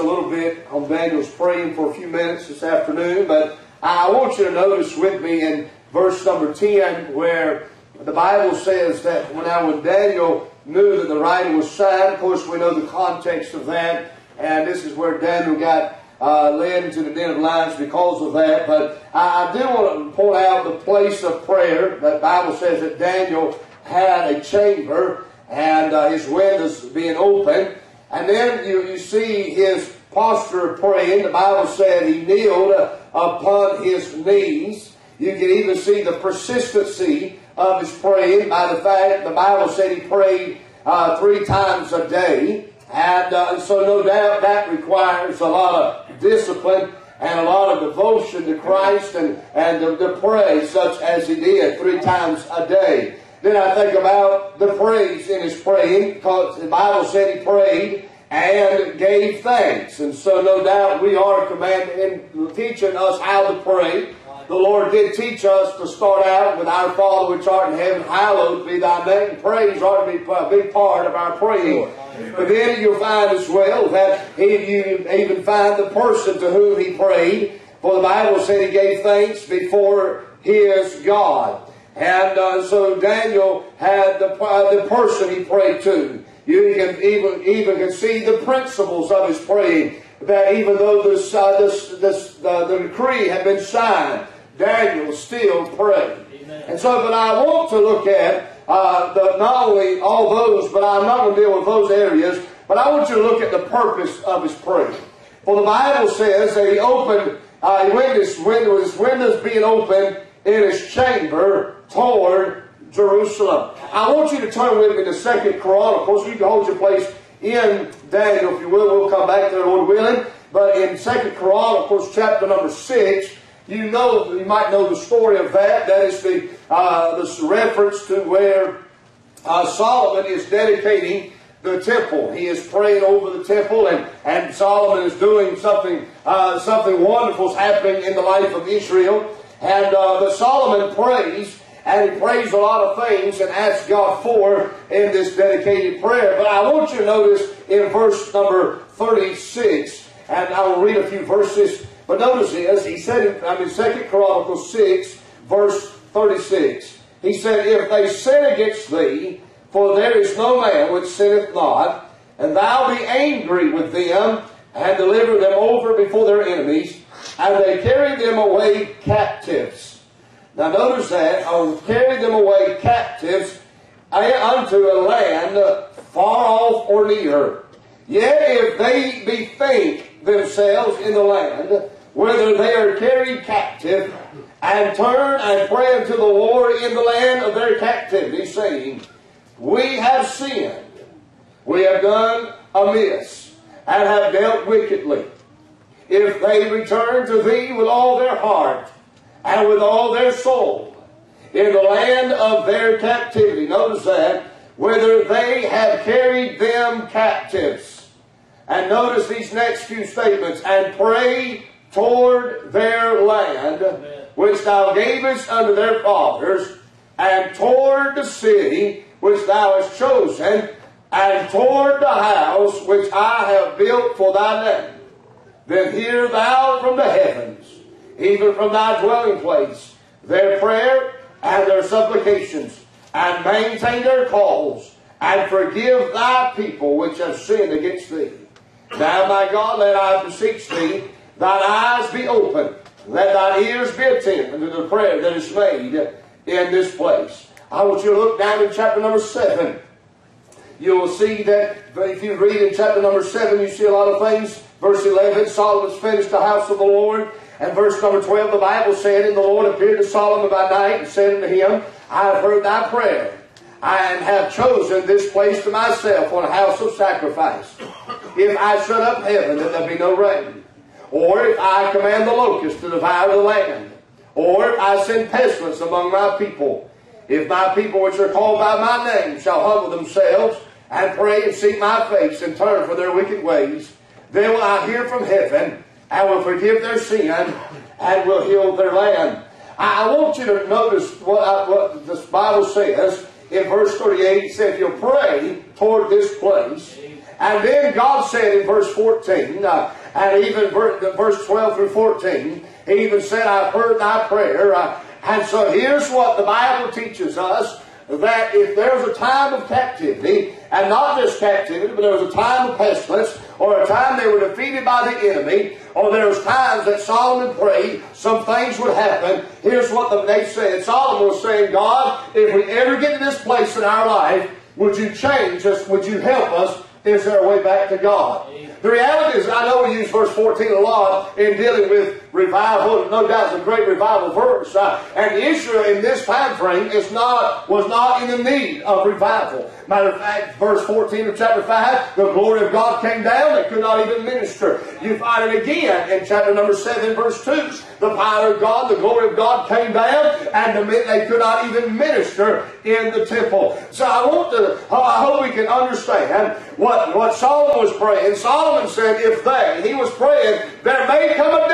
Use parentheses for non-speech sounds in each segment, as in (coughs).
A little bit on Daniel's praying for a few minutes this afternoon, but I want you to notice with me in verse number 10 where the Bible says that when, now when Daniel knew that the writing was signed, of course we know the context of that, and this is where Daniel got uh, led into the den of lions because of that. But I, I do want to point out the place of prayer. The Bible says that Daniel had a chamber and uh, his windows being open. And then you, you see his posture of praying. The Bible said he kneeled uh, upon his knees. You can even see the persistency of his praying by the fact the Bible said he prayed uh, three times a day. And uh, so no doubt that requires a lot of discipline and a lot of devotion to Christ and, and to, to pray such as he did three times a day. Then I think about the praise in his praying, because the Bible said he prayed and gave thanks. And so no doubt we are commanded in teaching us how to pray. The Lord did teach us to start out with our Father which art in heaven, hallowed be thy name. Praise ought to be a big part of our praying. But then you'll find as well that he, you even find the person to whom he prayed. For the Bible said he gave thanks before his God. And uh, so Daniel had the, uh, the person he prayed to. You can even, even can see the principles of his praying. That even though this, uh, this, this, uh, the decree had been signed, Daniel still prayed. And so, but I want to look at uh, the, not only all those, but I'm not going to deal with those areas, but I want you to look at the purpose of his prayer. For the Bible says that he opened, uh, he went his windows, his windows being open in his chamber toward Jerusalem. I want you to turn with me to Second Chronicles. You can hold your place in Daniel, if you will. We'll come back there, Lord willing. But in Second Chronicles, chapter number six, you know, you might know the story of that. That is the uh, this reference to where uh, Solomon is dedicating the temple. He is praying over the temple, and, and Solomon is doing something uh, something wonderful is happening in the life of Israel. And uh, the Solomon prays, and he prays a lot of things and asks God for in this dedicated prayer. But I want you to notice in verse number 36, and I will read a few verses. But notice this, he said, in, I mean, 2 Chronicles 6, verse 36. He said, If they sin against thee, for there is no man which sinneth not, and thou be angry with them, and deliver them over before their enemies, and they carry them away captives. Now notice that, I will carry them away captives unto a land far off or near. Yet if they bethink themselves in the land, whether they are carried captive, and turn and pray unto the Lord in the land of their captivity, saying, We have sinned, we have done amiss, and have dealt wickedly. If they return to thee with all their heart and with all their soul in the land of their captivity, notice that, whether they have carried them captives. And notice these next few statements, and pray toward their land, which thou gavest unto their fathers, and toward the city which thou hast chosen, and toward the house which I have built for thy name. Then hear thou from the heavens, even from thy dwelling place, their prayer and their supplications, and maintain their cause, and forgive thy people which have sinned against thee. Now, my God, let I beseech thee, thine eyes be open, let thine ears be attentive to the prayer that is made in this place. I want you to look down in chapter number 7. You will see that if you read in chapter number 7, you see a lot of things. Verse 11, Solomon's finished the house of the Lord. And verse number 12, the Bible said, And the Lord appeared to Solomon by night and said unto him, I have heard thy prayer. and have chosen this place to myself for a house of sacrifice. If I shut up heaven, that there be no rain. Or if I command the locust to devour the land. Or if I send pestilence among my people. If my people which are called by my name shall humble themselves and pray and seek my face and turn from their wicked ways, then will I hear from heaven and will forgive their sin and will heal their land. I want you to notice what, I, what this Bible says in verse 38. It said, You'll pray toward this place. And then God said in verse 14, uh, and even verse 12 through 14, He even said, I've heard thy prayer. Uh, and so here's what the Bible teaches us that if there's a time of captivity, and not just captivity, but there was a time of pestilence, or a time they were defeated by the enemy, or there was times that Solomon prayed, some things would happen. Here's what the, they said. Solomon was saying, God, if we ever get to this place in our life, would you change us? Would you help us? Is there a way back to God? The reality is, I know we use verse 14 a lot in dealing with revival. No doubt it's a great revival verse. Uh, and Israel in this time frame is not, was not in the need of revival. Matter of fact, verse 14 of chapter 5, the glory of God came down. They could not even minister. You find it again in chapter number 7, verse 2. The power of God, the glory of God came down, and they could not even minister in the temple. So I want to, I hope we can understand what, what Solomon was praying. Solomon said, if they, he was praying, there may come a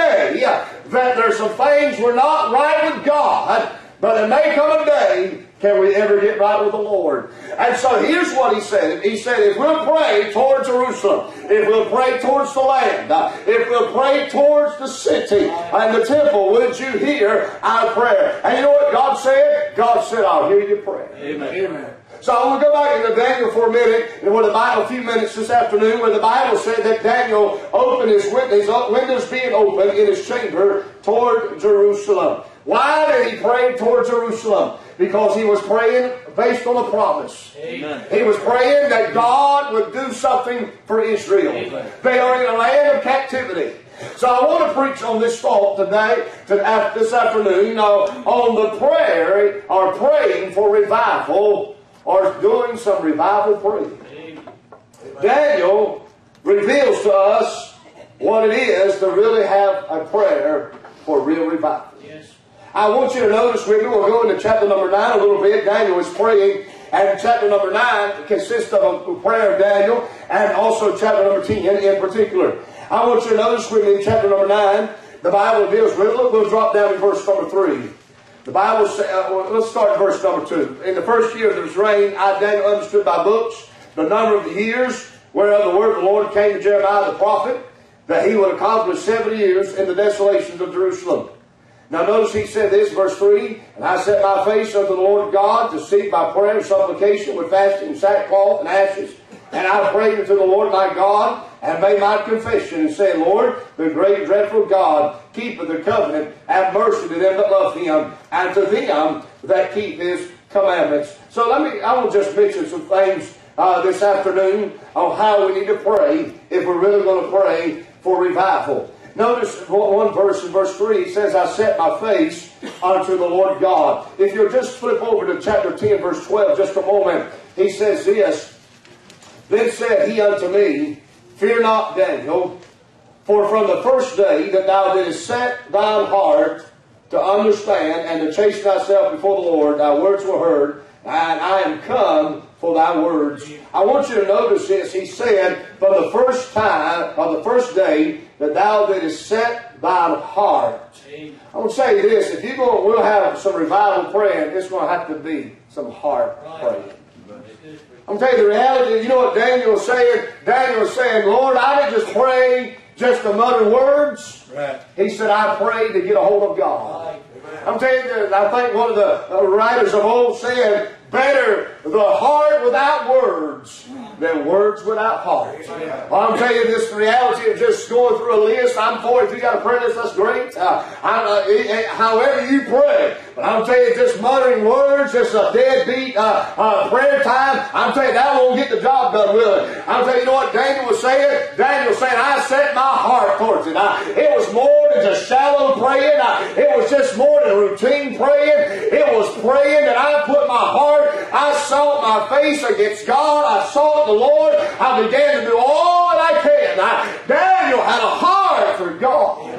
that there's some things we're not right with God, but there may come a day can we ever get right with the Lord? And so here's what he said. He said, if we'll pray towards Jerusalem, if we'll pray towards the land, if we'll pray towards the city and the temple, would you hear our prayer? And you know what God said? God said, I'll hear your prayer. Amen. Amen. So I want to go back into Daniel for a minute, and where the Bible, a few minutes this afternoon, where the Bible said that Daniel opened his windows, windows being open in his chamber toward Jerusalem. Why did he pray toward Jerusalem? Because he was praying based on a promise. Amen. He was praying that God would do something for Israel. Amen. They are in a land of captivity. So I want to preach on this thought today, this afternoon, uh, on the prayer or praying for revival or doing some revival praying. Daniel reveals to us what it is to really have a prayer for real revival. Yes. I want you to notice with me, we'll go into chapter number 9 a little bit. Daniel is praying, and chapter number 9 consists of a prayer of Daniel and also chapter number 10 in particular. I want you to notice with me in chapter number 9, the Bible deals with, look, we'll drop down to verse number 3. The Bible says, uh, well, let's start verse number 2. In the first year of his reign, I, Daniel, understood by books the number of the years whereof the word of the Lord came to Jeremiah the prophet, that he would accomplish 70 years in the desolations of Jerusalem. Now notice he said this, verse 3, And I set my face unto the Lord God to seek by prayer and supplication with fasting, and sackcloth, and ashes. And I prayed unto the Lord my God, and made my confession, and said, Lord, the great dreadful God keepeth the covenant, have mercy to them that love him, and to them that keep his commandments. So let me, I will just mention some things uh, this afternoon on how we need to pray if we're really going to pray for revival. Notice one verse in verse 3 it says, I set my face unto the Lord God. If you'll just flip over to chapter 10, verse 12, just a moment, he says this Then said he unto me, Fear not, Daniel, for from the first day that thou didst set thine heart to understand and to chasten thyself before the Lord, thy words were heard, and I am come for thy words. I want you to notice this. He said, From the first time, of the first day, that thou didst set thine heart. I want to say this. If you go, we'll have some revival praying, it's going to have to be some heart praying. I'm telling you the reality. You know what Daniel was saying? Daniel was saying, Lord, I didn't just pray just to mutter words. Right. He said, I prayed to get a hold of God. Right. I'm telling you, I think one of the writers of old said, better the heart without words than words without heart. I'm telling you this reality of just going through a list. I'm for it. If you got a prayer list, that's great. Uh, uh, however you pray. But I'm telling you, just muttering words, just a deadbeat uh, uh, prayer time, I'm telling you, that won't get the job done, will it? I'm telling you, you know what Daniel was saying? Daniel was saying, I set my heart towards it. I, it was more than just shallow praying. I, it was just more than routine praying. It was praying that I put my heart, I my face against God. I sought the Lord. I began to do all that I can. I, Daniel had a heart for God.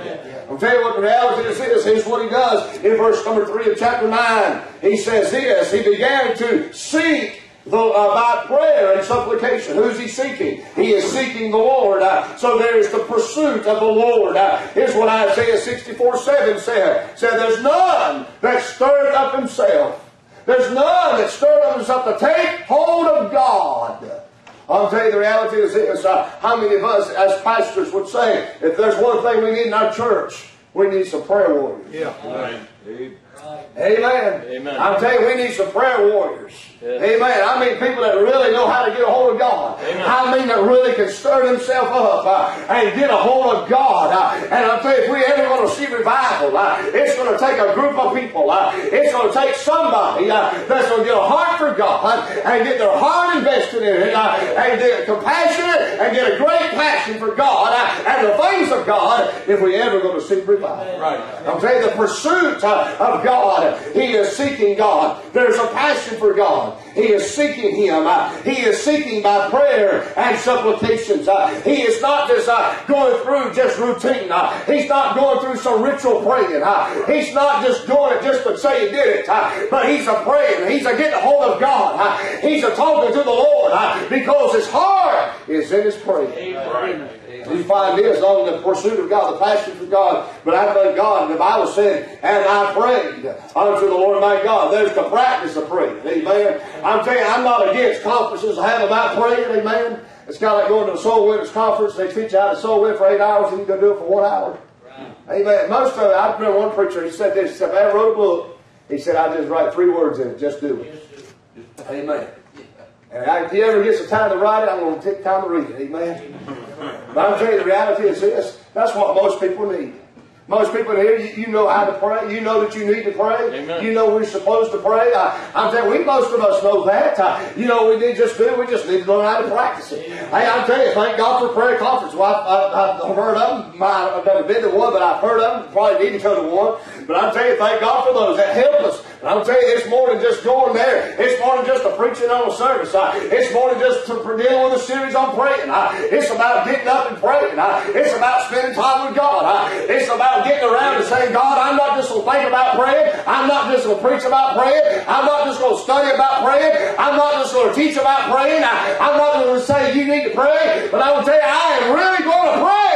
I'll tell you what the reality is this. Here's what he does in verse number 3 of chapter 9. He says this. He began to seek the, uh, by prayer and supplication. Who's he seeking? He is seeking the Lord. Uh, so there's the pursuit of the Lord. Uh, here's what Isaiah 64 7 said. Said, There's none that stirred up himself. There's none that stirred up himself to take hold of God. I'll tell you the reality is this. Uh, how many of us as pastors would say, if there's one thing we need in our church, we need some prayer warriors. Yeah. Right. Amen. Amen. I'll tell you, we need some prayer warriors. Yes. Amen. I mean, people that really know how to get a hold of God. Amen. I mean, that really can stir themselves up uh, and get a hold of God. Uh, and I'll tell you, if we ever going to see revival, uh, it's going to take a group of people. Uh, it's going to take somebody uh, that's going to get a heart for God and get their heart invested in it uh, and get compassionate and get a great passion for God uh, and the things of God if we ever going to see revival. Right. I'm telling you, the pursuit uh, of God. He is seeking God. There's a passion for God. He is seeking Him. Uh, He is seeking by prayer and supplications. Uh, He is not just uh, going through just routine. He's not going through some ritual praying. He's not just doing it just to say He did it. But He's a praying. He's a getting hold of God. He's a talking to the Lord because His heart is in His praying. Right. You find this on the pursuit of God, the passion for God. But I thank God, the Bible said, and I prayed unto the Lord my God. There's the practice of praying. Amen. I'm telling you, I'm not against conferences I have about praying. Amen. It's kind of like going to a soul winners conference. They teach you how to soul win for eight hours and you can do it for one hour. Amen. Most of it, I remember one preacher, he said this, he said, I wrote a book. He said, I just write three words in it, just do it. Amen. And if he ever gets the time to write it, I'm going to take time to read it. Amen. But I'm telling you, the reality is this. That's what most people need. Most people here, you, you know how to pray. You know that you need to pray. Amen. You know we're supposed to pray. I, I'm telling we, most of us know that. Uh, you know, we need just do. We just need to learn how to practice it. Hey, I'm telling you, thank God for prayer conference. Well, I, I, I've heard of them. My, I've never been to one, but I've heard of them. Probably need to go to one. But I'm telling you, thank God for those that help us. And I'm telling you, it's more than just going there. It's more than just a preaching on a service. Uh, it's more than just to dealing with a series on praying. Uh, it's about getting up and praying. Uh, it's about spending time with God. Uh, it's about getting around and saying, God, I'm not just going to think about praying. I'm not just going to preach about praying. I'm not just going to study about praying. I'm not just going to teach about praying. I, I'm not going to say you need to pray. But I will tell you, I am really going to pray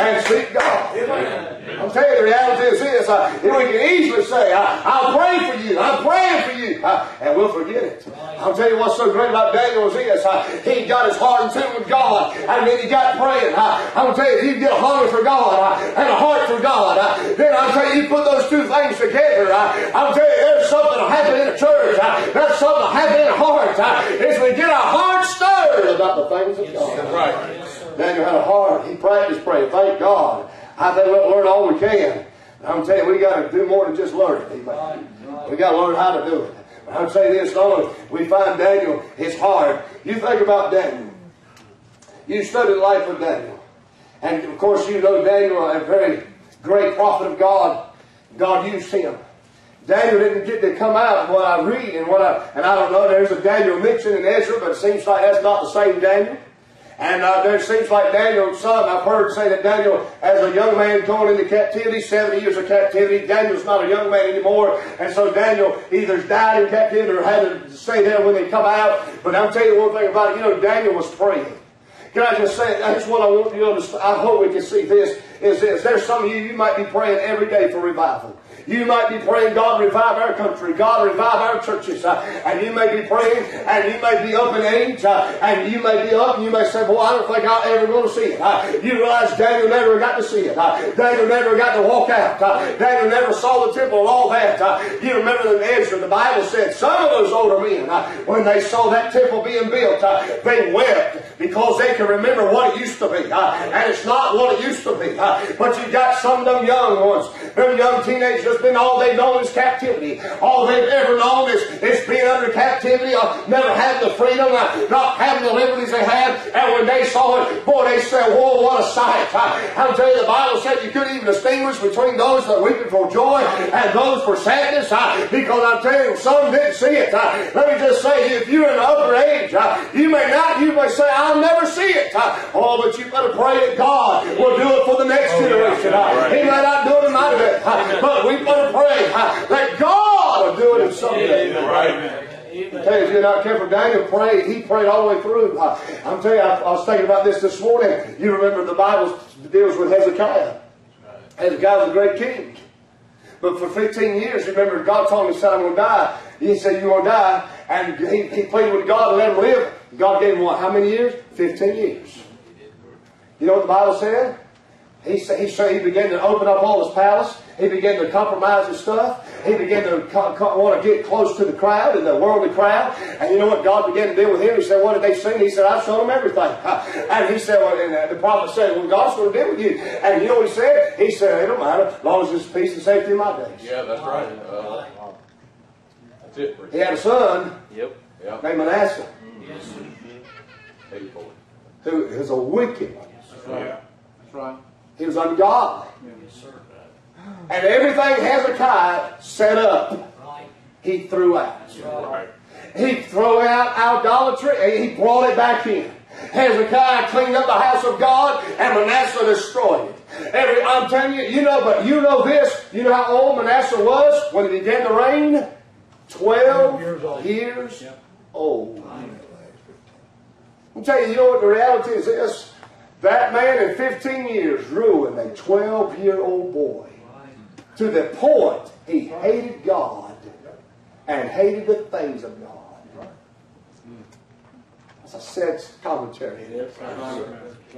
and seek God. I'm telling you, the reality is this. Uh, we can easily say, uh, I'll pray for you. I'm praying for you. Uh, and we'll forget it. I'll tell you what's so great about Daniel is this. Uh, he got his heart in tune with God. And then he got praying. Uh, I'm going to tell you, if you get a hunger for God uh, and a heart for God, uh, then I'll tell you, you put those two things together. Uh, I'll tell you, there's something to happen in a church. Uh, there's something to happen in a heart. Uh, is we get our heart stirred about the things of God. Right. Daniel had a heart. He practiced praying. Thank God. I think we'll learn all we can. I'm telling you, we got to do more than just learn it. Amen. We got to learn how to do it. I'll say this, Lord, we find Daniel, it's hard. You think about Daniel. You study the life of Daniel. And of course, you know Daniel, a very great prophet of God. God used him. Daniel didn't get to come out of what I read and what I, and I don't know, there's a Daniel mentioned in Ezra, but it seems like that's not the same Daniel. And uh, there seems like Daniel's son, I've heard say that Daniel, as a young man going into captivity, 70 years of captivity, Daniel's not a young man anymore. And so Daniel either died in captivity or had to stay there when they come out. But I'm telling you one thing about it, you know, Daniel was praying. Can I just say, that's what I want you to understand. I hope we can see this, is this. There's some of you, you might be praying every day for revival. You might be praying, God revive our country, God revive our churches. Uh, and you may be praying, and you may be up in age, uh, and you may be up, and you may say, Boy, I don't think I'm ever going to see it. Uh, you realize Daniel never got to see it. Uh, Daniel never got to walk out. Uh, Daniel never saw the temple and all that. Uh, you remember in Ezra, the Bible said some of those older men, when they saw that temple being built, they wept because they can remember what it used to be. And it's not what it used to be. But you got some of them young ones, them young teenagers has been all they've known is captivity. All they've ever known is, is being under captivity, or never having the freedom, uh, not having the liberties they had. And when they saw it, boy, they said, whoa, what a sight. I'll tell you, the Bible said you couldn't even distinguish between those that weeping for joy and those for sadness, because I'm telling you, some didn't see it. Let me just say, if you're in the upper age, you may not, you may say, I'll never see it. Oh, but you better pray that God will do it for the next generation. He may not do it in my day, but we better pray that God will do it in someday. Right. Tell you, if you're not careful, Daniel prayed. He prayed all the way through. I, am telling you, I, I, was thinking about this this morning. You remember the Bible deals with Hezekiah. Hezekiah was a great king. But for 15 years, remember, God told him, he said, I'm going to die. He said, you're going to die. And he, he prayed with God to let him live. God gave him what? How many years? 15 years. You know what the Bible said? He he, said he began to open up all his palace. He began to compromise his stuff. He began to co- co- want to get close to the crowd and the worldly crowd. And you know what God began to do with him? He said, "What did they sing?" He said, "I've shown them everything." (laughs) And he said, well, and the prophet said, "Well, God's going to deal with you." And you know what he said? He said, "It don't matter as long as there's peace and safety in my days." Yeah, that's right. Uh, that's it. He had a son Yep. Yep. named Manasseh, Hateful. who is a wicked one. That's right. That's right. He was ungodly. And everything Hezekiah set up, he threw out. He threw out idolatry and he brought it back in. Hezekiah cleaned up the house of God and Manasseh destroyed it. Every, I'm telling you, you know, but you know this. You know how old Manasseh was when he began to reign? Twelve years old. Years old. I'm telling you, you know what the reality is this? That man in 15 years ruined a 12 year old boy to the point he hated God and hated the things of God. That's a sad commentary.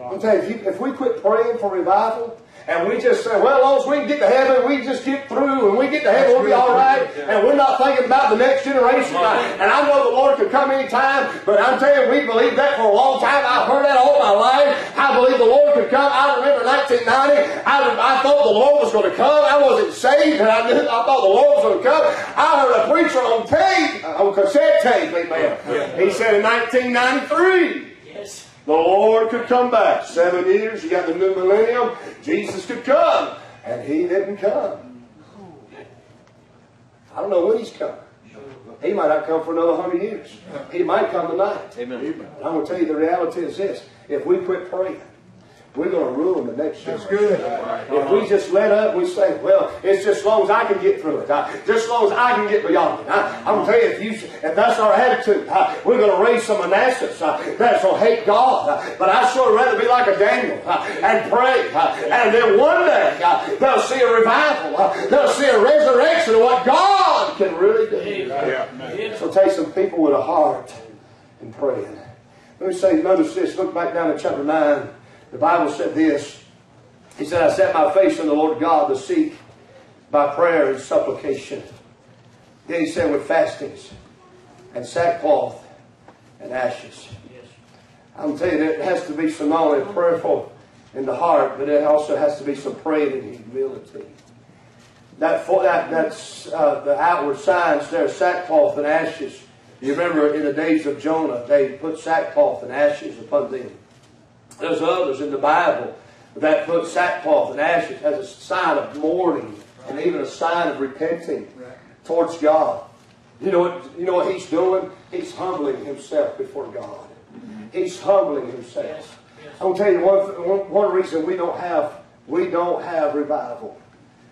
I'm telling you, if we quit praying for revival, and we just say, well, as long as we can get to heaven, we just get through, and we get to heaven, we'll be all right. And we're not thinking about the next generation. And I know the Lord could come anytime, but I'm telling you, we believed that for a long time. I've heard that all my life. I believe the Lord could come. I remember 1990. I, I thought the Lord was going to come. I wasn't saved, and I, knew, I thought the Lord was going to come. I heard a preacher on tape, on cassette tape, amen. He said in 1993. The Lord could come back. Seven years, you got the new millennium. Jesus could come. And he didn't come. I don't know when he's coming. He might not come for another hundred years. He might come tonight. Amen. But I'm going to tell you the reality is this. If we quit praying, we're going to ruin the next generation. good. If we just let up, we say, well, it's just as long as I can get through it. Uh, just as long as I can get beyond it. Uh, I'm going to tell you, if, you, if that's our attitude, uh, we're going to raise some Manassehs uh, that will hate God. Uh, but I'd sure rather be like a Daniel and pray. And then one day, they'll see a revival. They'll see a resurrection of what God can really do. So take some people with a heart and praying. Let me say, notice this. Look back down to chapter 9. The Bible said this. He said, I set my face on the Lord God to seek by prayer and supplication. Then he said, with fastings and sackcloth and ashes. Yes. I'm telling you, it has to be some not only prayerful in the heart, but it also has to be some praying in humility. That, for, that that's uh, the outward signs there, sackcloth and ashes. You remember in the days of Jonah, they put sackcloth and ashes upon them. There's others in the Bible that put sackcloth and ashes as a sign of mourning and even a sign of repenting towards God. You know what? You know what he's doing? He's humbling himself before God. He's humbling himself. I'm gonna tell you one, one, reason we don't have we don't have revival.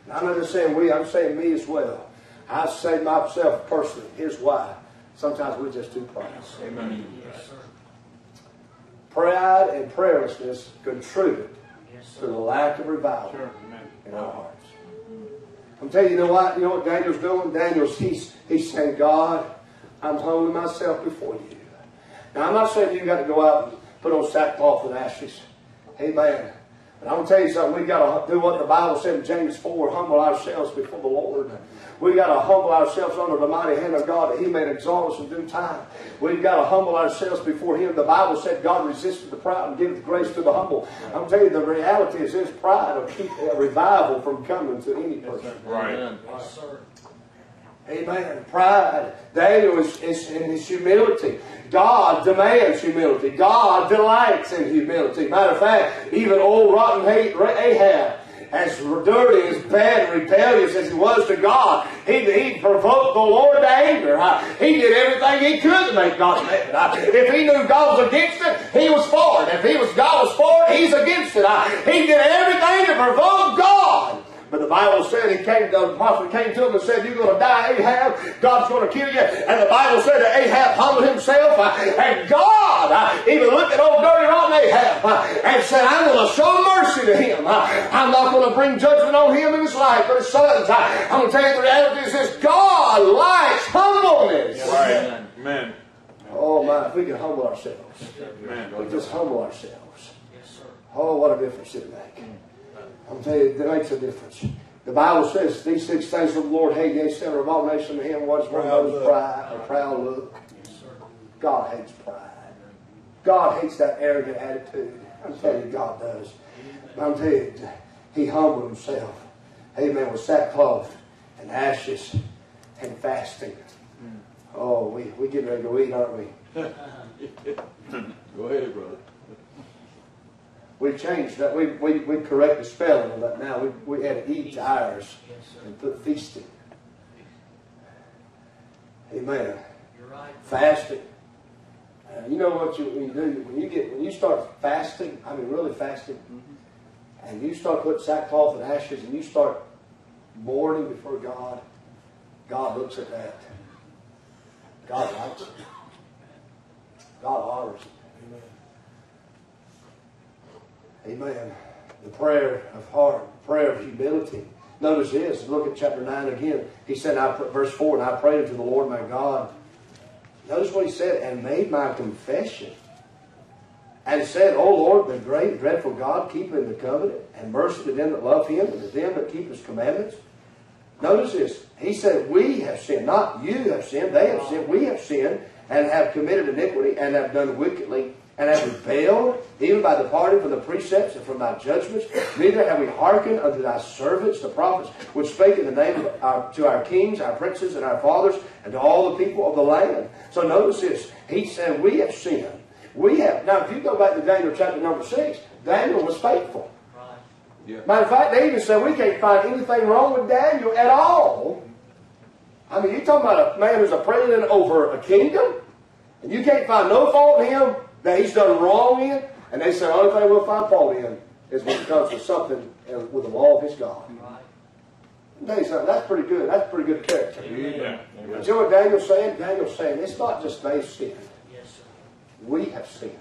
And I'm not just saying we. I'm saying me as well. I say myself personally. Here's why. Sometimes we're just too proud. Amen. Pride and prayerlessness contribute to the lack of revival in our hearts. I'm telling you, you know what? You know what Daniel's doing? Daniel's he's he's saying, God, I'm humbling myself before you. Now I'm not saying you got to go out and put on sackcloth and ashes. Amen. And I'm to tell you something, we've got to do what the Bible said in James 4 humble ourselves before the Lord. We've got to humble ourselves under the mighty hand of God that He may exalt us in due time. We've got to humble ourselves before Him. The Bible said God resisted the proud and giveth grace to the humble. I'm telling you, the reality is His pride will keep a revival from coming to any person. Right. Amen. Pride. Daniel is, is in his humility. God demands humility. God delights in humility. Matter of fact, even old rotten Ahab, as dirty, as bad, and rebellious as he was to God, he, he provoked the Lord to anger. He did everything he could to make God mad. If he knew God was against it, he was for it. If he was God was for it, he's against it. He did everything to provoke God. But the Bible said he came, the prophet came to him and said, You're going to die, Ahab. God's going to kill you. And the Bible said that Ahab humbled himself. Uh, and God uh, even looked at old dirty rotten Ahab uh, and said, I'm going to show mercy to him. I'm not going to bring judgment on him and his life but his sons. I'm going to tell you the reality is this God likes humbleness. Right. Amen. Oh my, if we can humble ourselves. Amen. We just humble ourselves. Oh, what a difference it makes. I'm telling you, it makes a difference. The Bible says these six things of the Lord hate, yea, sin, abomination to him. What's one of those? Pride, a proud look. God hates pride. God hates that arrogant attitude. I'm telling you, God does. But I'm telling you, he humbled himself. Amen. With sackcloth and ashes and fasting. Mm. Oh, we, we getting ready to eat, aren't we? (laughs) Go ahead, brother. We changed that. We, we, we correct the spelling of that now. We, we add eat to ours and put feasting. Amen. You're right. Fasting. Uh, you know what you, when you do when you get when you start fasting. I mean, really fasting, and you start putting sackcloth and ashes, and you start mourning before God. God looks at that. God likes it. God honors it. Amen. The prayer of heart, the prayer of humility. Notice this. Look at chapter 9 again. He said, I, verse 4, and I prayed unto the Lord my God. Notice what he said, and made my confession. And said, O Lord, the great, dreadful God, keeping the covenant, and mercy to them that love him, and to them that keep his commandments. Notice this. He said, We have sinned. Not you have sinned. They have sinned. We have sinned, and have committed iniquity, and have done wickedly and have rebelled, even by departing from the precepts and from thy judgments. Neither have we hearkened unto thy servants, the prophets, which spake in the name of our, to our kings, our princes, and our fathers, and to all the people of the land. So notice this. He said, We have sinned. We have. Now, if you go back to Daniel chapter number 6, Daniel was faithful. Right. Matter of fact, they even said we can't find anything wrong with Daniel at all. I mean, you're talking about a man who's a president over a kingdom, and you can't find no fault in him that he's done wrong in, and they say the only thing we'll find fault in is when it comes to something uh, with the law of his God. Right. I'll tell you something, that's pretty good. That's pretty good character. Yeah. You know what Daniel's saying? Daniel's saying it's not just they've sinned, Yes, sir. we have sinned.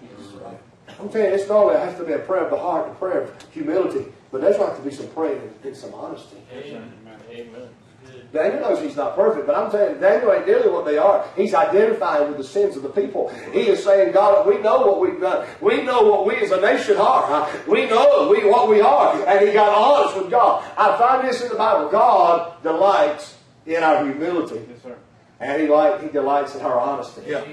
I'm telling you, it's not only has to be a prayer of the heart, a prayer of humility, but there's going to have to be some prayer and some honesty. Amen. Amen. Daniel knows he's not perfect, but I'm telling you, Daniel ain't nearly what they are. He's identifying with the sins of the people. He is saying, God, we know what we've done. We know what we as a nation are. huh? We know we, what we are. And he got honest with God. I find this in the Bible. God delights in our humility. Yes, sir. And he, like, he delights in our honesty. Yeah.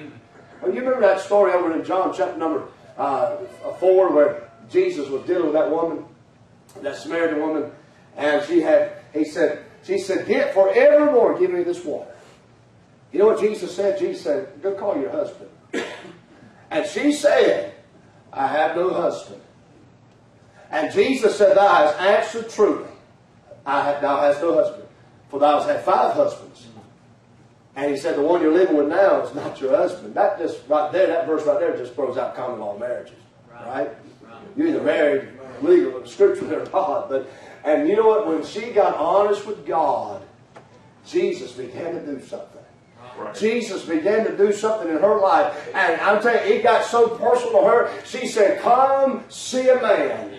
Well, you remember that story over in John chapter number uh, 4 where Jesus was dealing with that woman, that Samaritan woman, and she had, he said, she said, get forevermore, give me this water. You know what Jesus said? Jesus said, go call your husband. (coughs) And she said, I have no husband. And Jesus said, Thou hast answered truly. I have, thou hast no husband. For thou hast had five husbands. And he said, the one you're living with now is not your husband. That just right there, that verse right there just throws out common law marriages. Right? Right. You're either married legal, scripturally or not. But and you know what? When she got honest with God, Jesus began to do something. Right. Jesus began to do something in her life. And I'm telling you, it got so personal to her. She said, Come see a man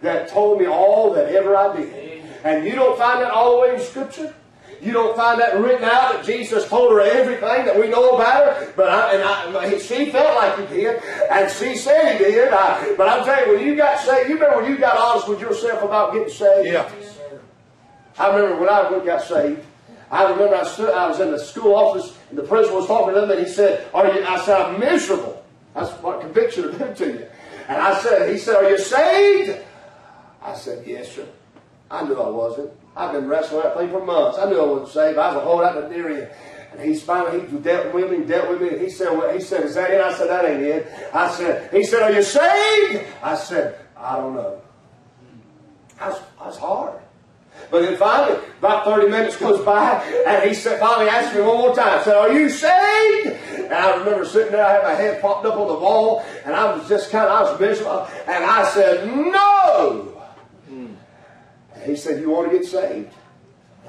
that told me all that ever I did. And you don't find that all the way in Scripture? You don't find that written out that Jesus told her everything that we know about her. But I, and I, she felt like he did, and she said he did. I, but I'm telling you, when you got saved, you remember when you got honest with yourself about getting saved. Yeah. I remember when I got saved. I remember I, stood, I was in the school office and the principal was talking to them and he said, "Are you?" I said, "I'm miserable." That's what conviction will do to you. And I said, he said, "Are you saved?" I said, "Yes, sir." I knew I wasn't. I've been wrestling that thing for months. I knew I wasn't saved. I was a whole lot of near And he's finally he dealt with me, dealt with me, and he said, well, he said, is that it? I said, that ain't it. I said, he said, are you saved? I said, I don't know. That's, hard. But then finally, about 30 minutes goes by, and he said, finally asked me one more time, said, Are you saved? And I remember sitting there, I had my head propped up on the wall, and I was just kind of, I was miserable. And I said, No! Said, You want to get saved?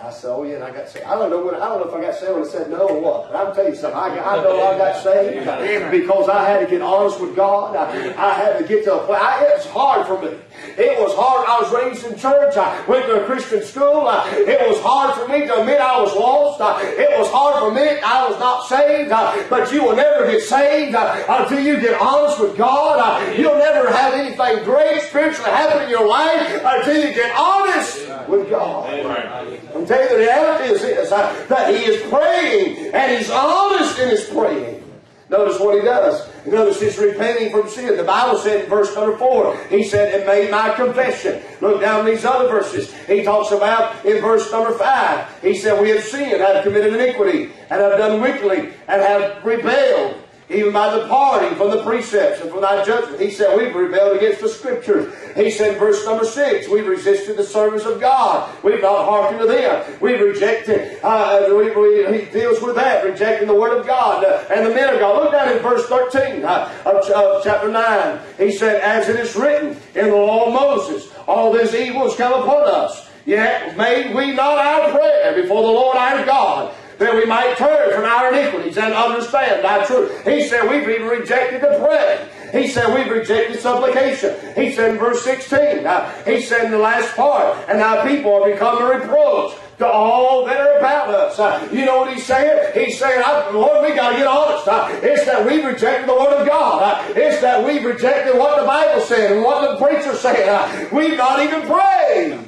I said, oh yeah, and I got saved. I don't know when, I don't know if I got saved when I said no or what. But I'm tell you something. I, I know I got saved because I had to get honest with God. I, I had to get to a place. I, it was hard for me. It was hard. I was raised in church. I went to a Christian school. I, it was hard for me to admit I was lost. I, it was hard for me. I was not saved. I, but you will never get saved uh, until you get honest with God. You'll never have anything great spiritually happen in your life until you get honest with God. I'm telling you, the reality is this, that he is praying and he's honest in his praying. Notice what he does. Notice his repenting from sin. The Bible said in verse number four, he said, and made my confession. Look down these other verses. He talks about in verse number five, he said, we have sinned, have committed iniquity, and have done wickedly, and have rebelled even by departing from the precepts and from thy judgment. He said, We've rebelled against the scriptures. He said, verse number six, we've resisted the service of God. We've not hearkened to them. We've rejected, uh, we, we, he deals with that, rejecting the word of God uh, and the men of God. Look down in verse 13 uh, of, of chapter 9. He said, As it is written in the law of Moses, all this evil has come upon us. Yet made we not our prayer before the Lord our God that we might turn from our iniquities and understand thy truth. He said we've even rejected the prayer. He said we've rejected supplication. He said in verse 16, uh, he said in the last part, and thy people are become a reproach to all that are about us. Uh, you know what he's saying? He's saying, Lord, we got to get honest. Uh, it's that we've rejected the Word of God. Uh, it's that we've rejected what the Bible said and what the preacher said. We've not even prayed.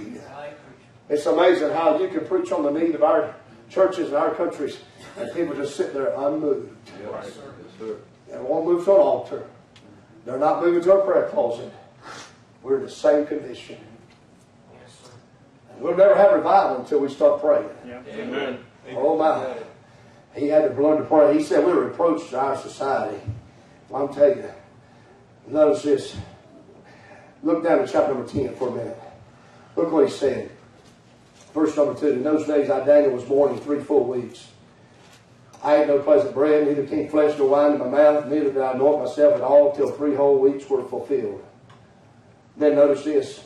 It's amazing how you can preach on the need of our churches in our countries, and people just sit there unmoved. Yes, sir. And won't move to an altar. They're not moving to a prayer closet. We're in the same condition. And we'll never have revival until we start praying. Amen. Oh my. He had to learn to pray. He said we're a reproach to our society. Well, I'm telling you, notice this. Look down at chapter number 10 for a minute. Look what he said. Verse number 2. In those days I, Daniel, was born in three full weeks. I ate no pleasant bread, neither came flesh nor wine to my mouth, neither did I anoint myself at all till three whole weeks were fulfilled. Then notice this.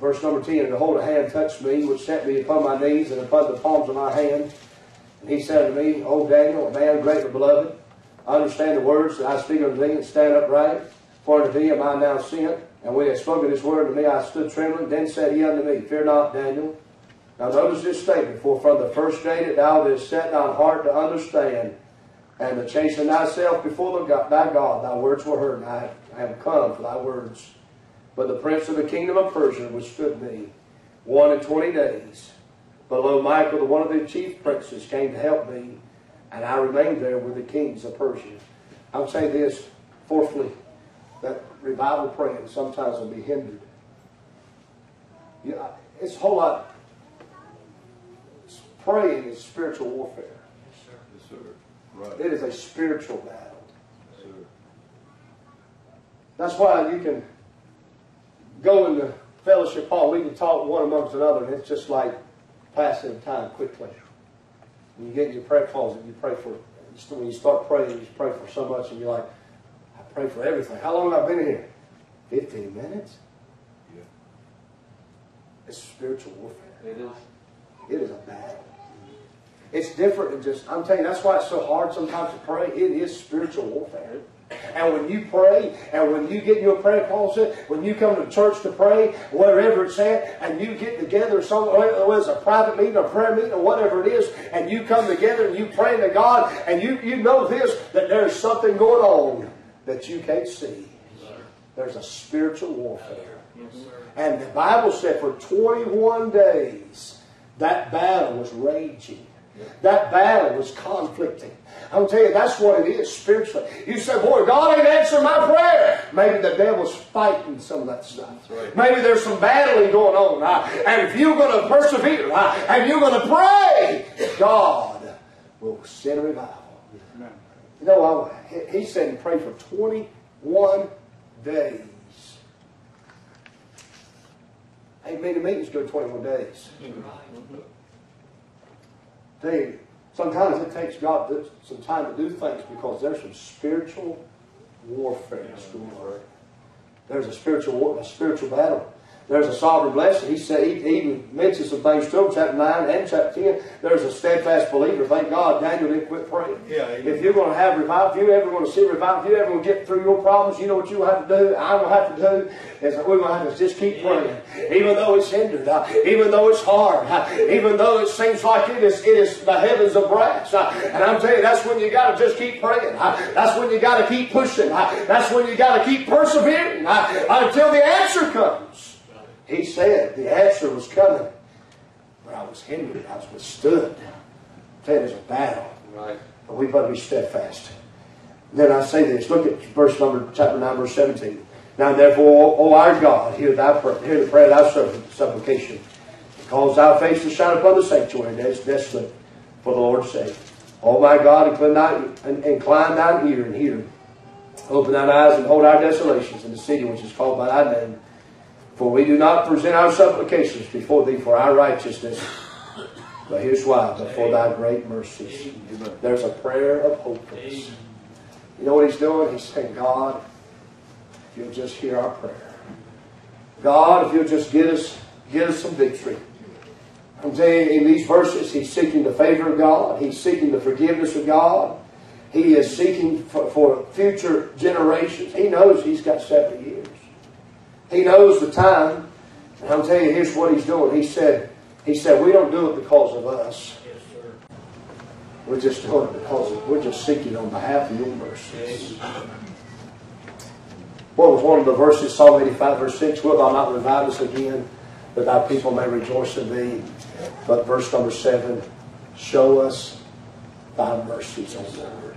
Verse number 10, And behold, a hand touched me, which set me upon my knees and upon the palms of my hands. And he said to me, O Daniel, a man greatly beloved, understand the words that I speak unto thee, and stand upright. For unto thee am I now sent. And when he had spoken this word to me, I stood trembling. Then said he unto me, Fear not, Daniel. Now notice this statement, For from the first day that thou didst set thine heart to understand, and to chasten thyself before God, thy God, thy words were heard, and I have come for thy words. But the prince of the kingdom of Persia withstood me one and twenty days. Below Michael, the one of the chief princes, came to help me, and I remained there with the kings of Persia. I would say this, fourthly, that revival praying sometimes will be hindered. Yeah, it's a whole lot. Praying is spiritual warfare. Yes, sir. Right. It is a spiritual battle. Yes, sir. That's why you can go in the fellowship hall. We can talk one amongst another, and it's just like passing time quickly. When you get in your prayer closet, you pray for. When you start praying, you pray for so much, and you're like, pray for everything. How long have I been here? Fifteen minutes. Yeah. It's spiritual warfare. It is. It is a battle. It's different than just, I'm telling you, that's why it's so hard sometimes to pray. It is spiritual warfare. And when you pray, and when you get your prayer closet, when you come to church to pray, wherever it's at, and you get together somewhere, oh, whether oh, it's a private meeting, a prayer meeting, or whatever it is, and you come together and you pray to God, and you, you know this, that there's something going on that you can't see. There's a spiritual warfare. And the Bible said for 21 days, that battle was raging. That battle was conflicting. I'm tell you, that's what it is spiritually. You say, boy, God ain't answering my prayer. Maybe the devil's fighting some of that stuff. Maybe there's some battling going on. and if you're going to persevere and you're going to pray, God will send a revival. You know, I, he- he said pray for 21 days. Ain't many meetings go 21 days. Mm-hmm. Tell you, sometimes it takes God th- some time to do things because there's some spiritual warfare that's going on. There's a spiritual war, a spiritual battle. There's a sovereign blessing. He said he, he even mentions some things to him, chapter nine and chapter ten. There's a steadfast believer. Thank God, Daniel didn't quit praying. Yeah, amen. if you're going to have revival, if you ever want to see revival, if you ever want to get through your problems, you know what you have to do. I will have to do is that we're going to have to just keep praying, even though it's hindered, uh, even though it's hard, uh, even though it seems like it is it is the heavens of brass. uh, and I'm telling you, that's when you got to just keep praying. uh, that's when you got to keep pushing. uh, that's when you got to keep persevering uh, until the answer comes. He said the answer was coming, but I was hindered. I was withstood. I tell you, there's a battle. Right. But we've got to be steadfast. Then I say this. Look at verse number, chapter 9, verse 17. Now therefore, O our God, hear thy prayer, hear the prayer of thy servant, supplication. Cause thy face to shine upon the sanctuary that is desolate for the Lord's sake. O my God, incline thine, incline thine ear and hear. Open thine eyes and hold our desolations in the city which is called by thy name. For we do not present our supplications before thee for our righteousness, but here's why, but for thy great mercies. There's a prayer of hopefulness. You know what he's doing? He's saying, God, if you'll just hear our prayer. God, if you'll just get us, get us some victory. I'm saying in these verses, he's seeking the favor of God. He's seeking the forgiveness of God. He is seeking for, for future generations. He knows he's got seven years. He knows the time. And I'll tell you, here's what he's doing. He said, he said, we don't do it because of us. We're just doing it because of, we're just seeking on behalf of your mercies. What was one of the verses, Psalm 85, verse 6, Wilt thou not revive us again, that thy people may rejoice in thee? But verse number 7, Show us thy mercies, O Lord.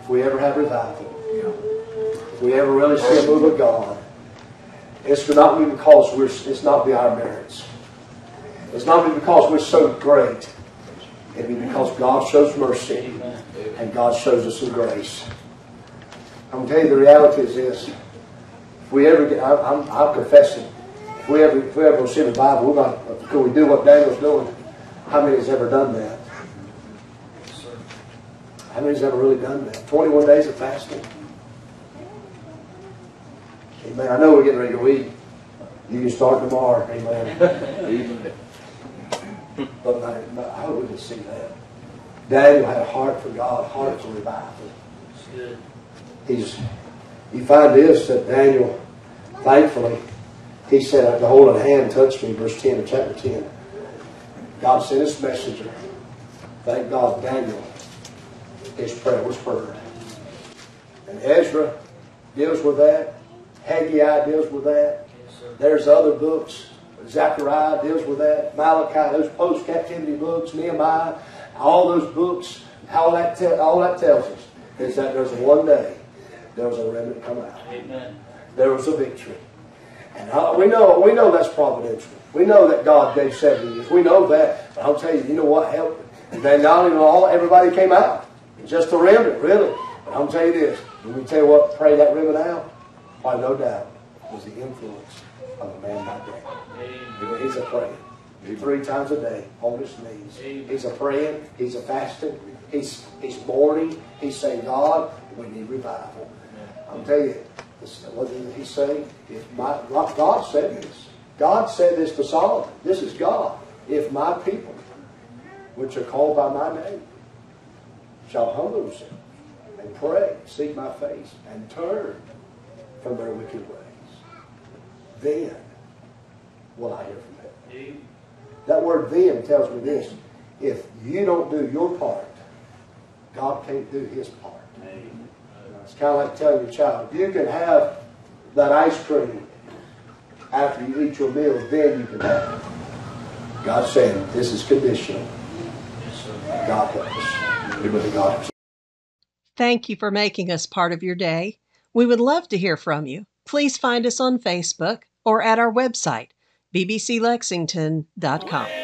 If we ever have revival, we ever really see a move of God, it's not be because we're, it's not be our merits. It's not be because we're so great. It'd be because God shows mercy and God shows us some grace. I'm going to tell you, the reality is this. If we ever get, I, I'm, I'm confessing, if we ever, if we ever see the Bible, we're going could we do what Daniel's doing? How many has ever done that? How many has ever really done that? 21 days of fasting. Amen. I know we're getting ready to eat. You can start tomorrow. Amen. (laughs) But my, my, I hope we can see that. Daniel had a heart for God, heart for revival. He's, you find this that Daniel, thankfully, he said, the hold of the hand touched me, verse 10 of chapter 10. God sent his messenger. Thank God, Daniel, his prayer was heard. And Ezra deals with that. Haggai deals with that. There's other books. Zechariah deals with that. Malachi, those post-captivity books, Nehemiah, all those books. All that, te- all that tells us is that there's one day there was a remnant come out. Amen. There was a victory. And uh, we know we know that's providential. We know that God gave 70 years. We know that. But I'll tell you, you know what helped? And then not even all everybody came out. Just a remnant, really. But I'll tell you this. Let me tell you what pray that remnant out. Why, no doubt, was the influence of a man like. Amen. He's a praying. Three times a day on his knees. He's a praying. He's a fasting. He's he's mourning. He's saying, God, we need revival. I'm telling you, this, what did he say? If my God said this. God said this to Solomon. This is God. If my people, which are called by my name, shall humble themselves and pray, seek my face, and turn from their wicked ways. Then will I hear from heaven. That word then tells me this. If you don't do your part, God can't do his part. It's kind of like telling your child, you can have that ice cream after you eat your meal, then you can have it. God said, this is conditional. God help us. Amen. God help. Thank you for making us part of your day. We would love to hear from you. Please find us on Facebook or at our website, bbclexington.com.